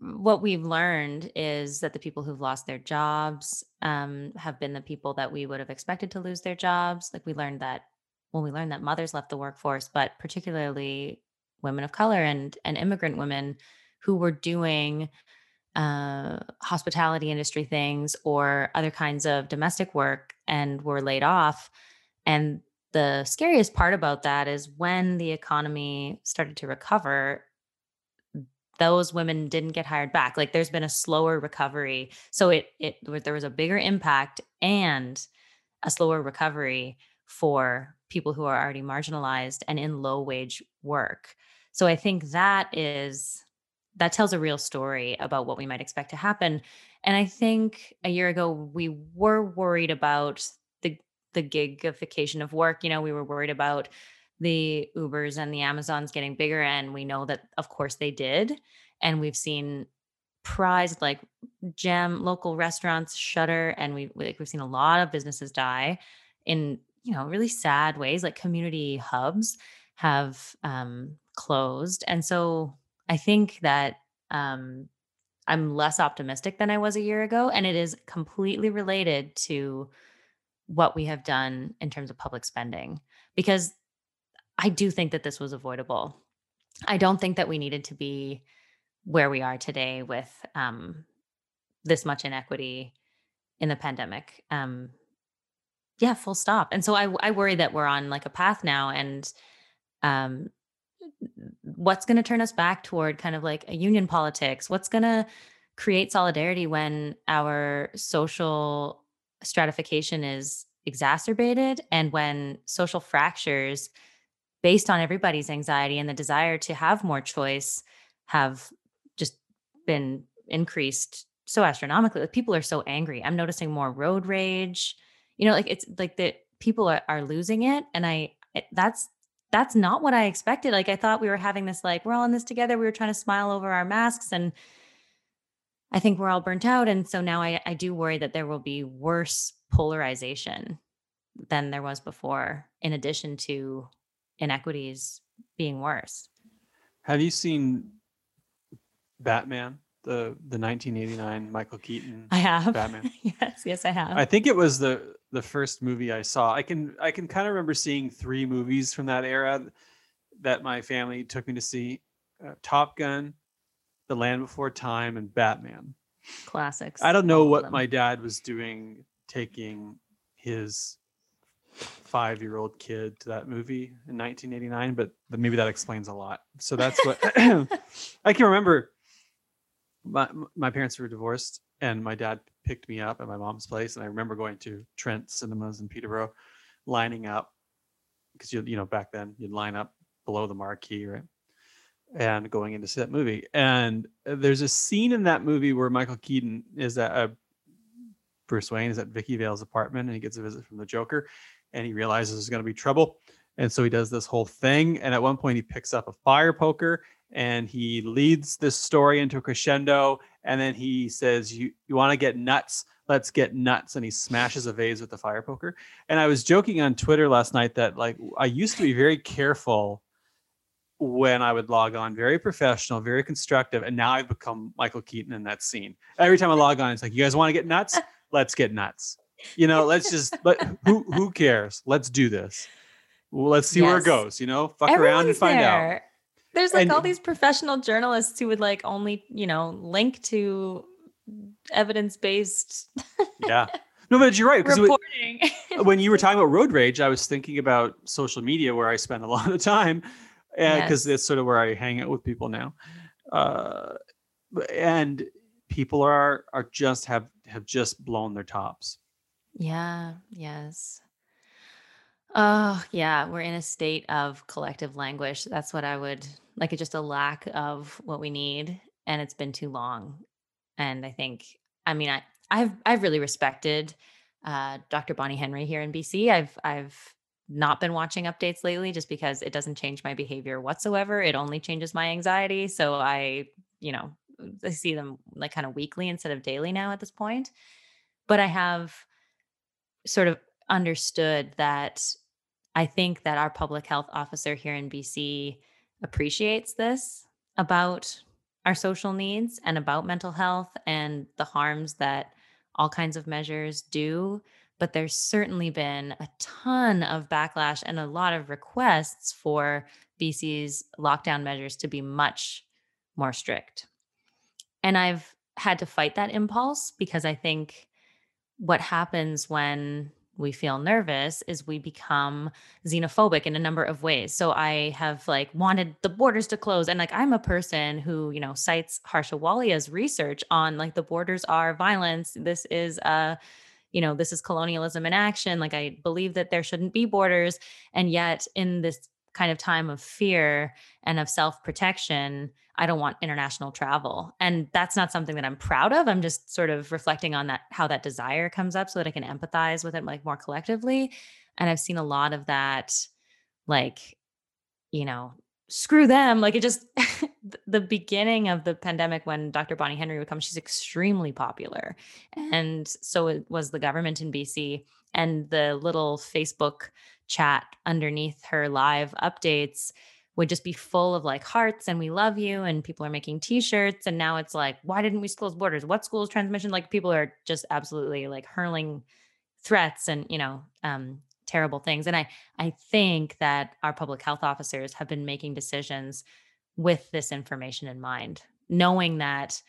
what we've learned is that the people who've lost their jobs um, have been the people that we would have expected to lose their jobs. Like we learned that well, we learned that mothers left the workforce, but particularly women of color and and immigrant women who were doing uh, hospitality industry things or other kinds of domestic work and were laid off. And the scariest part about that is when the economy started to recover those women didn't get hired back. Like there's been a slower recovery. So it it there was a bigger impact and a slower recovery for people who are already marginalized and in low wage work. So i think that is that tells a real story about what we might expect to happen and i think a year ago we were worried about the the gigification of work. You know, we were worried about the Ubers and the Amazons getting bigger, and we know that, of course, they did. And we've seen prized like gem local restaurants shutter, and we like we've seen a lot of businesses die in you know really sad ways. Like community hubs have um, closed, and so I think that um, I'm less optimistic than I was a year ago, and it is completely related to what we have done in terms of public spending because I do think that this was avoidable. I don't think that we needed to be where we are today with um, this much inequity in the pandemic. Um, yeah, full stop. And so I, I worry that we're on like a path now, and um, what's going to turn us back toward kind of like a union politics? What's going to create solidarity when our social stratification is exacerbated and when social fractures based on everybody's anxiety and the desire to have more choice have just been increased so astronomically? Like people are so angry. I'm noticing more road rage. You know like it's like that people are, are losing it and i it, that's that's not what i expected like i thought we were having this like we're all in this together we were trying to smile over our masks and I think we're all burnt out. And so now I, I do worry that there will be worse polarization than there was before, in addition to inequities being worse. Have you seen Batman, the the 1989 Michael Keaton? I have. Batman. yes, yes, I have. I think it was the the first movie I saw. I can I can kind of remember seeing three movies from that era that my family took me to see: uh, Top Gun, the Land Before Time, and Batman. Classics. I don't know what my dad was doing taking his five year old kid to that movie in 1989, but maybe that explains a lot. So that's what I can remember. My, my parents were divorced, and my dad picked me up at my mom's place. And I remember going to Trent Cinemas in Peterborough, lining up because you you know back then you'd line up below the marquee, right? And going in to see that movie. And uh, there's a scene in that movie where Michael Keaton is at a Bruce Wayne is at Vicki Vale's apartment and he gets a visit from the Joker and he realizes there's going to be trouble. And so he does this whole thing. And at one point, he picks up a fire poker and he leads this story into a crescendo. And then he says, You, you want to get nuts? Let's get nuts. And he smashes a vase with the fire poker. And I was joking on Twitter last night that, like, I used to be very careful when I would log on, very professional, very constructive. And now I've become Michael Keaton in that scene. Every time I log on, it's like, You guys want to get nuts? Let's get nuts you know let's just let who who cares let's do this well, let's see yes. where it goes you know fuck Everyone's around and find there. out there's like and, all these professional journalists who would like only you know link to evidence-based yeah no but you're right because when you were talking about road rage i was thinking about social media where i spend a lot of time because yes. it's sort of where i hang out with people now uh, and people are are just have have just blown their tops yeah, yes. Oh, yeah, we're in a state of collective language. That's what I would like, it's just a lack of what we need, and it's been too long. And I think, I mean, I, I've I've really respected uh, Dr. Bonnie Henry here in BC. I've I've not been watching updates lately just because it doesn't change my behavior whatsoever. It only changes my anxiety. So I, you know, I see them like kind of weekly instead of daily now at this point. But I have sort of understood that I think that our public health officer here in BC appreciates this about our social needs and about mental health and the harms that all kinds of measures do. But there's certainly been a ton of backlash and a lot of requests for BC's lockdown measures to be much more strict. And I've had to fight that impulse because I think what happens when we feel nervous is we become xenophobic in a number of ways. So I have like wanted the borders to close and like I'm a person who, you know, cites Harsha Walia's research on like the borders are violence. This is uh you know, this is colonialism in action. Like I believe that there shouldn't be borders and yet in this kind of time of fear and of self-protection, I don't want international travel. And that's not something that I'm proud of. I'm just sort of reflecting on that, how that desire comes up so that I can empathize with it like more collectively. And I've seen a lot of that, like, you know, screw them. Like it just, the beginning of the pandemic when Dr. Bonnie Henry would come, she's extremely popular. And so it was the government in BC and the little Facebook chat underneath her live updates would just be full of like hearts and we love you and people are making t-shirts and now it's like why didn't we close borders? What schools transmission? Like people are just absolutely like hurling threats and you know um, terrible things and i i think that our public health officers have been making decisions with this information in mind knowing that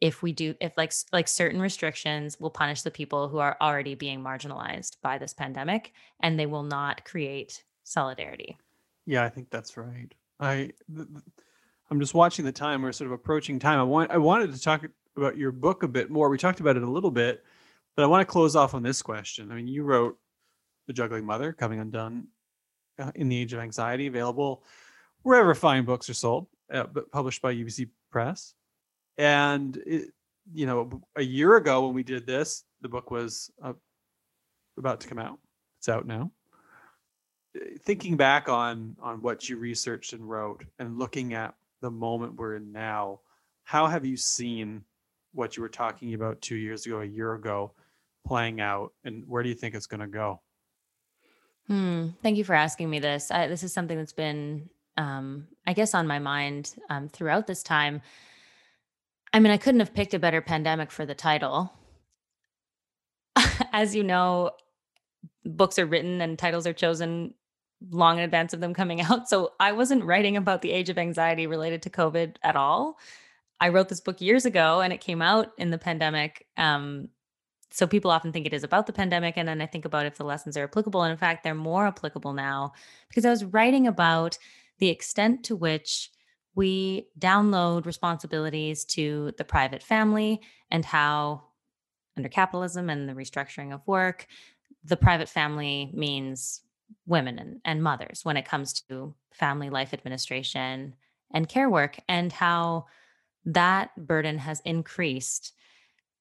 if we do if like like certain restrictions will punish the people who are already being marginalized by this pandemic and they will not create solidarity yeah, I think that's right. I I'm just watching the time. We're sort of approaching time. I want I wanted to talk about your book a bit more. We talked about it a little bit, but I want to close off on this question. I mean, you wrote The Juggling Mother, Coming Undone uh, in the Age of Anxiety, available wherever fine books are sold, uh, but published by UBC Press. And it, you know, a year ago when we did this, the book was uh, about to come out. It's out now thinking back on on what you researched and wrote and looking at the moment we're in now how have you seen what you were talking about two years ago a year ago playing out and where do you think it's going to go? Hmm. thank you for asking me this. I, this is something that's been um, i guess on my mind um, throughout this time. I mean i couldn't have picked a better pandemic for the title. As you know books are written and titles are chosen long in advance of them coming out. So I wasn't writing about the age of anxiety related to COVID at all. I wrote this book years ago and it came out in the pandemic. Um, so people often think it is about the pandemic and then i think about if the lessons are applicable and in fact they're more applicable now because i was writing about the extent to which we download responsibilities to the private family and how under capitalism and the restructuring of work the private family means women and, and mothers when it comes to family life administration and care work and how that burden has increased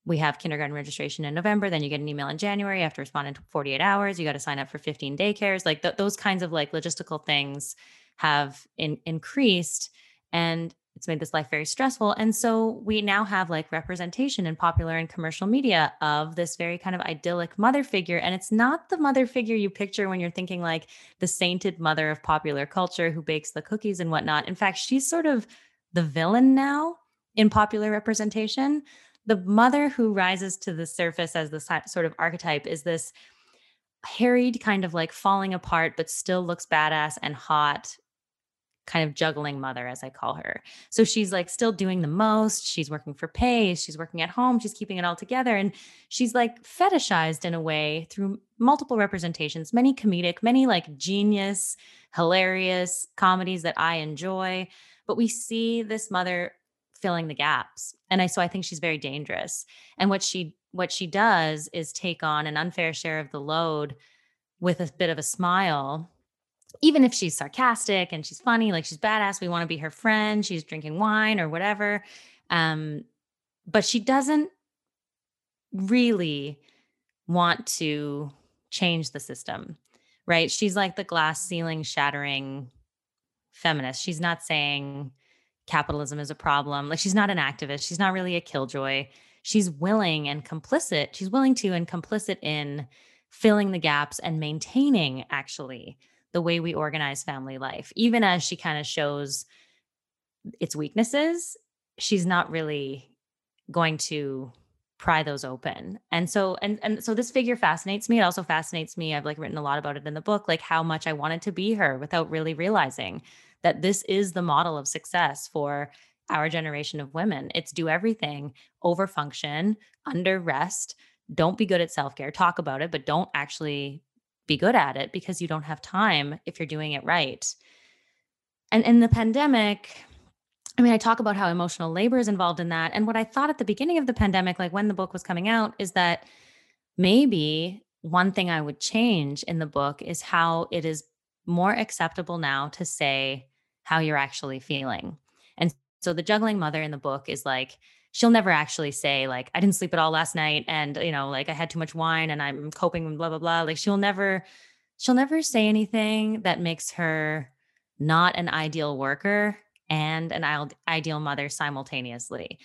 we have kindergarten registration in November. Then you get an email in January. You have to respond in 48 hours. You got to sign up for 15 daycares. Like th- those kinds of like logistical things have in- increased. And it's made this life very stressful. And so we now have like representation in popular and commercial media of this very kind of idyllic mother figure. And it's not the mother figure you picture when you're thinking like the sainted mother of popular culture who bakes the cookies and whatnot. In fact, she's sort of the villain now in popular representation. The mother who rises to the surface as the sort of archetype is this harried, kind of like falling apart, but still looks badass and hot kind of juggling mother, as I call her. So she's like still doing the most. She's working for pay. She's working at home. She's keeping it all together. And she's like fetishized in a way through multiple representations, many comedic, many like genius, hilarious comedies that I enjoy. But we see this mother filling the gaps. And I so I think she's very dangerous. And what she what she does is take on an unfair share of the load with a bit of a smile even if she's sarcastic and she's funny, like she's badass, we want to be her friend, she's drinking wine or whatever. Um, but she doesn't really want to change the system, right? She's like the glass ceiling shattering feminist. She's not saying capitalism is a problem. Like she's not an activist. She's not really a killjoy. She's willing and complicit. She's willing to and complicit in filling the gaps and maintaining actually the way we organize family life. Even as she kind of shows its weaknesses, she's not really going to pry those open. And so and and so this figure fascinates me. It also fascinates me. I've like written a lot about it in the book, like how much I wanted to be her without really realizing that this is the model of success for our generation of women. It's do everything, overfunction, under rest, don't be good at self-care, talk about it, but don't actually be good at it because you don't have time if you're doing it right. And in the pandemic, I mean, I talk about how emotional labor is involved in that. And what I thought at the beginning of the pandemic, like when the book was coming out, is that maybe one thing I would change in the book is how it is more acceptable now to say how you're actually feeling. And so the juggling mother in the book is like, she'll never actually say like i didn't sleep at all last night and you know like i had too much wine and i'm coping with blah blah blah like she'll never she'll never say anything that makes her not an ideal worker and an ideal mother simultaneously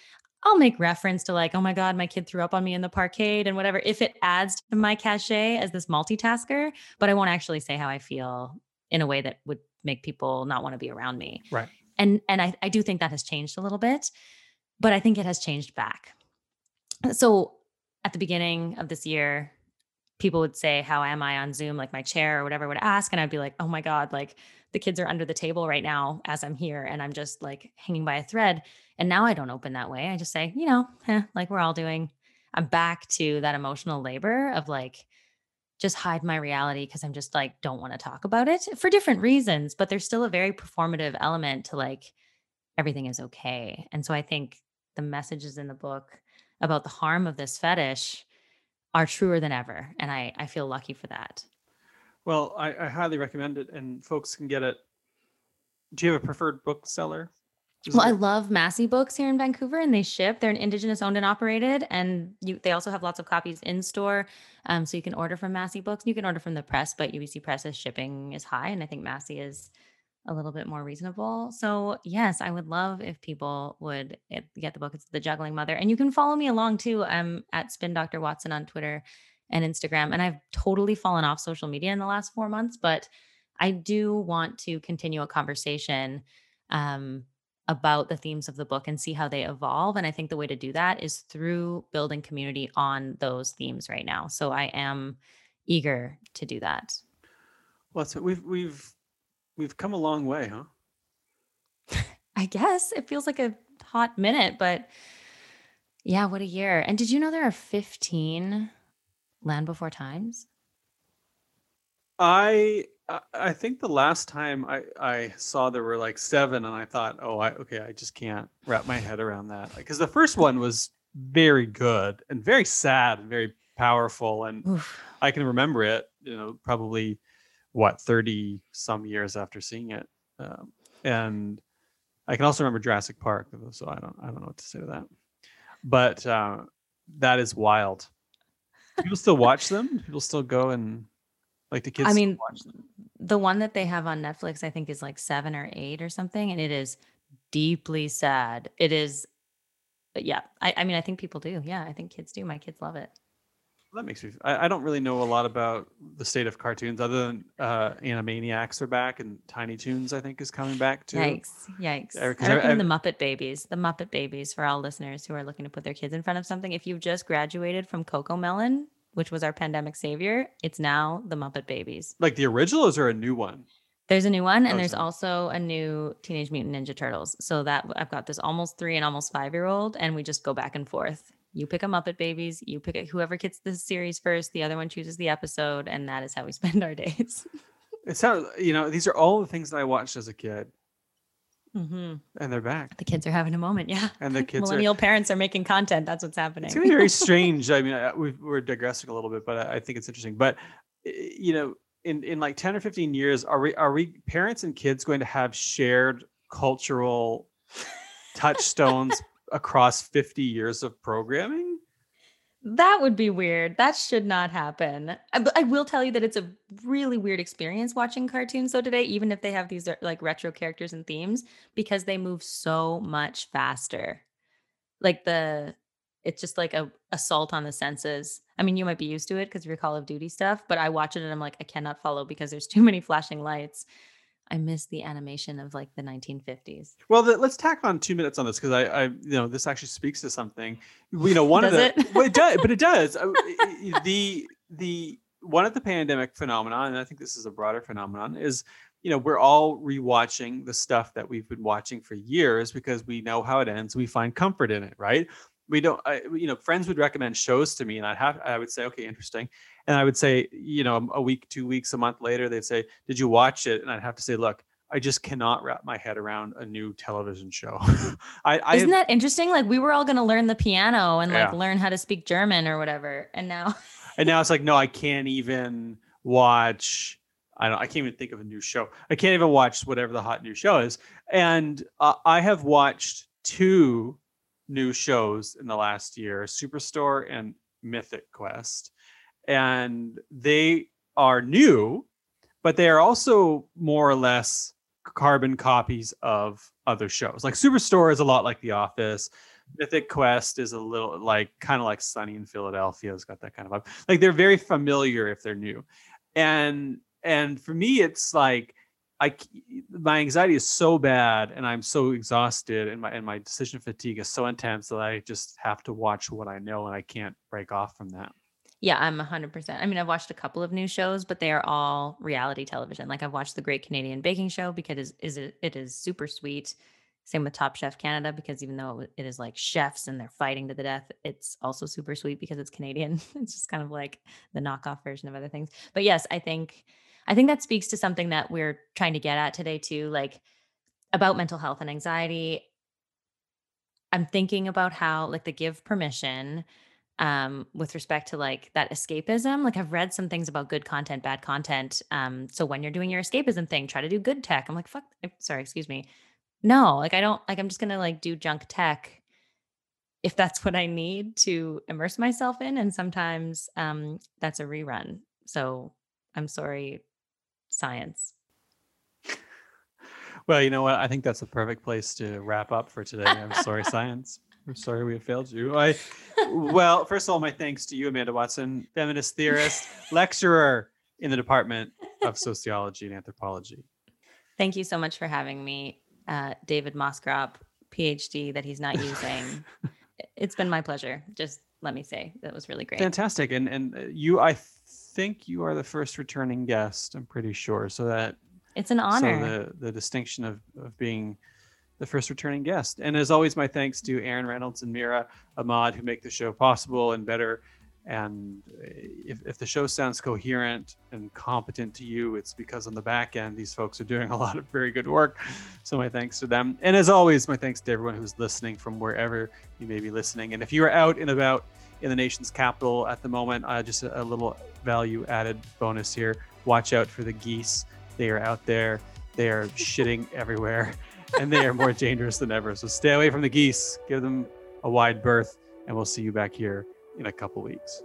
I'll make reference to like, oh my God, my kid threw up on me in the parkade and whatever, if it adds to my cachet as this multitasker, but I won't actually say how I feel in a way that would make people not want to be around me. Right. And and I, I do think that has changed a little bit but I think it has changed back. So at the beginning of this year, people would say, How am I on Zoom? Like my chair or whatever would ask. And I'd be like, Oh my God, like the kids are under the table right now as I'm here and I'm just like hanging by a thread. And now I don't open that way. I just say, you know, eh, like we're all doing. I'm back to that emotional labor of like, just hide my reality because I'm just like, don't want to talk about it for different reasons. But there's still a very performative element to like, everything is okay. And so I think the messages in the book about the harm of this fetish are truer than ever. And I, I feel lucky for that. Well, I, I highly recommend it, and folks can get it. Do you have a preferred bookseller? Is well, I love Massy Books here in Vancouver, and they ship. They're an Indigenous owned and operated, and you, they also have lots of copies in store. Um, so you can order from Massy Books. And you can order from the press, but UBC Press's shipping is high, and I think Massy is a little bit more reasonable. So, yes, I would love if people would get the book. It's The Juggling Mother. And you can follow me along too. I'm at Spin Dr. Watson on Twitter and Instagram. And I've totally fallen off social media in the last four months, but I do want to continue a conversation um, about the themes of the book and see how they evolve. And I think the way to do that is through building community on those themes right now. So I am eager to do that. Well, so we've we've We've come a long way, huh? I guess it feels like a hot minute, but Yeah, what a year. And did you know there are 15 Land Before Times? I I think the last time I I saw there were like seven, and I thought, oh, I okay, I just can't wrap my head around that because the first one was very good and very sad and very powerful, and Oof. I can remember it. You know, probably what thirty some years after seeing it, um, and I can also remember Jurassic Park. So I don't I don't know what to say to that, but uh, that is wild. People still watch them. People still go and like the kids. I mean, watch them. the one that they have on Netflix, I think, is like seven or eight or something, and it is deeply sad. It is, yeah. I, I mean, I think people do. Yeah, I think kids do. My kids love it. That makes me. I, I don't really know a lot about the state of cartoons other than uh, Animaniacs are back and Tiny Toons I think is coming back too. Yikes! Yikes! I I- recommend I've- the Muppet Babies. The Muppet Babies for all listeners who are looking to put their kids in front of something. If you've just graduated from CoComelon, which was our pandemic savior, it's now the Muppet Babies. Like the original, is there a new one? There's a new one, and Oh, there's sorry. also a new Teenage Mutant Ninja Turtles. So that I've got this almost three and almost five year old, and we just go back and forth. You pick a Muppet Babies, you pick a, whoever gets the series first, the other one chooses the episode, and that is how we spend our days. It sounds. You know, these are all the things that I watched as a kid, hmm and they're back. The kids are having a moment, yeah. And the kids are. Millennial parents are making content. That's what's happening. It's gonna be very strange. I mean, we've, we're digressing a little bit, but I, I think it's interesting. But eh, you know, in in like ten or fifteen years, are we are we parents and kids going to have shared cultural touchstones across fifty years of programming? That would be weird. That should not happen. I, I will tell you that it's a really weird experience watching cartoons though today, even if they have these uh, like retro characters and themes, because they move so much faster. Like the, it's just like a assault on the senses. I mean, you might be used to it because of your Call of Duty stuff, but I watch it and I'm like, I cannot follow because there's too many flashing lights. I miss the animation of like the 1950s. Well, the, let's tack on two minutes on this because I, I, you know, this actually speaks to something. You know, one of the, it? well, it does, but it does. Oh, I- the the one of the pandemic phenomenon, and I think this is a broader phenomenon, is you know we're all rewatching the stuff that we've been watching for years because we know how it ends. We find comfort in it, right? We don't, I, you know, friends would recommend shows to me, and I'd have, I would say, okay, interesting, and I would say, you know, a week, two weeks, a month later, they'd say, did you watch it? And I'd have to say, look, I just cannot wrap my head around a new television show. I, I Isn't that interesting? Like we were all going to learn the piano and like Yeah. learn how to speak German or whatever. And now and now it's like, no, I can't even watch. I don't. I can't even think of a new show. I can't even watch whatever the hot new show is. And uh, I have watched two new shows in the last year: Superstore and Mythic Quest, and they are new, but they are also more or less carbon copies of other shows. Like Superstore is a lot like The Office. Mythic Quest is a little like kind of like Sunny in Philadelphia. It's got that kind of vibe. Like they're very familiar if they're new, and and for me, it's like I my anxiety is so bad, and I'm so exhausted, and my and my decision fatigue is so intense that I just have to watch what I know, and I can't break off from that. Yeah, I'm 100%. I mean, I've watched a couple of new shows, but they are all reality television. Like I've watched The Great Canadian Baking Show because it is, it, is super sweet. Same with Top Chef Canada because even though it is like chefs and they're fighting to the death, it's also super sweet because it's Canadian. it's just kind of like the knockoff version of other things. But yes, I think I think that speaks to something that we're trying to get at today too, like about mental health and anxiety. I'm thinking about how like the give permission um with respect to like that escapism like i've read some things about good content bad content um so when you're doing your escapism thing try to do good tech. I'm like fuck eh, sorry excuse me. No like i don't like i'm just gonna like do junk tech if that's what i need to immerse myself in and sometimes um that's a rerun. So i'm sorry science Well, you know what? I think that's the perfect place to wrap up for today. I'm sorry, science. I'm sorry we have failed you. I well, first of all, my thanks to you, Amanda Watson, feminist theorist, lecturer in the Department of Sociology and Anthropology. thank you so much for having me uh david Moscrop phd that he's not using it's been my pleasure just let me say that was really great Fantastic. And and uh, you I think you are the first returning guest, I'm pretty sure. So that It's an honor. So the the distinction of of being the first returning guest. And as always, my thanks to Aaron Reynolds and Mira Ahmad who make the show possible and better. And if, if the show sounds coherent and competent to you, it's because on the back end, these folks are doing a lot of very good work. So, my thanks to them. And as always, my thanks to everyone who's listening from wherever you may be listening. And if you are out and about in the nation's capital at the moment, uh, just a, a little value added bonus here watch out for the geese. They are out there, they are shitting everywhere, and they are more dangerous than ever. So, stay away from the geese, give them a wide berth, and we'll see you back here in a couple weeks.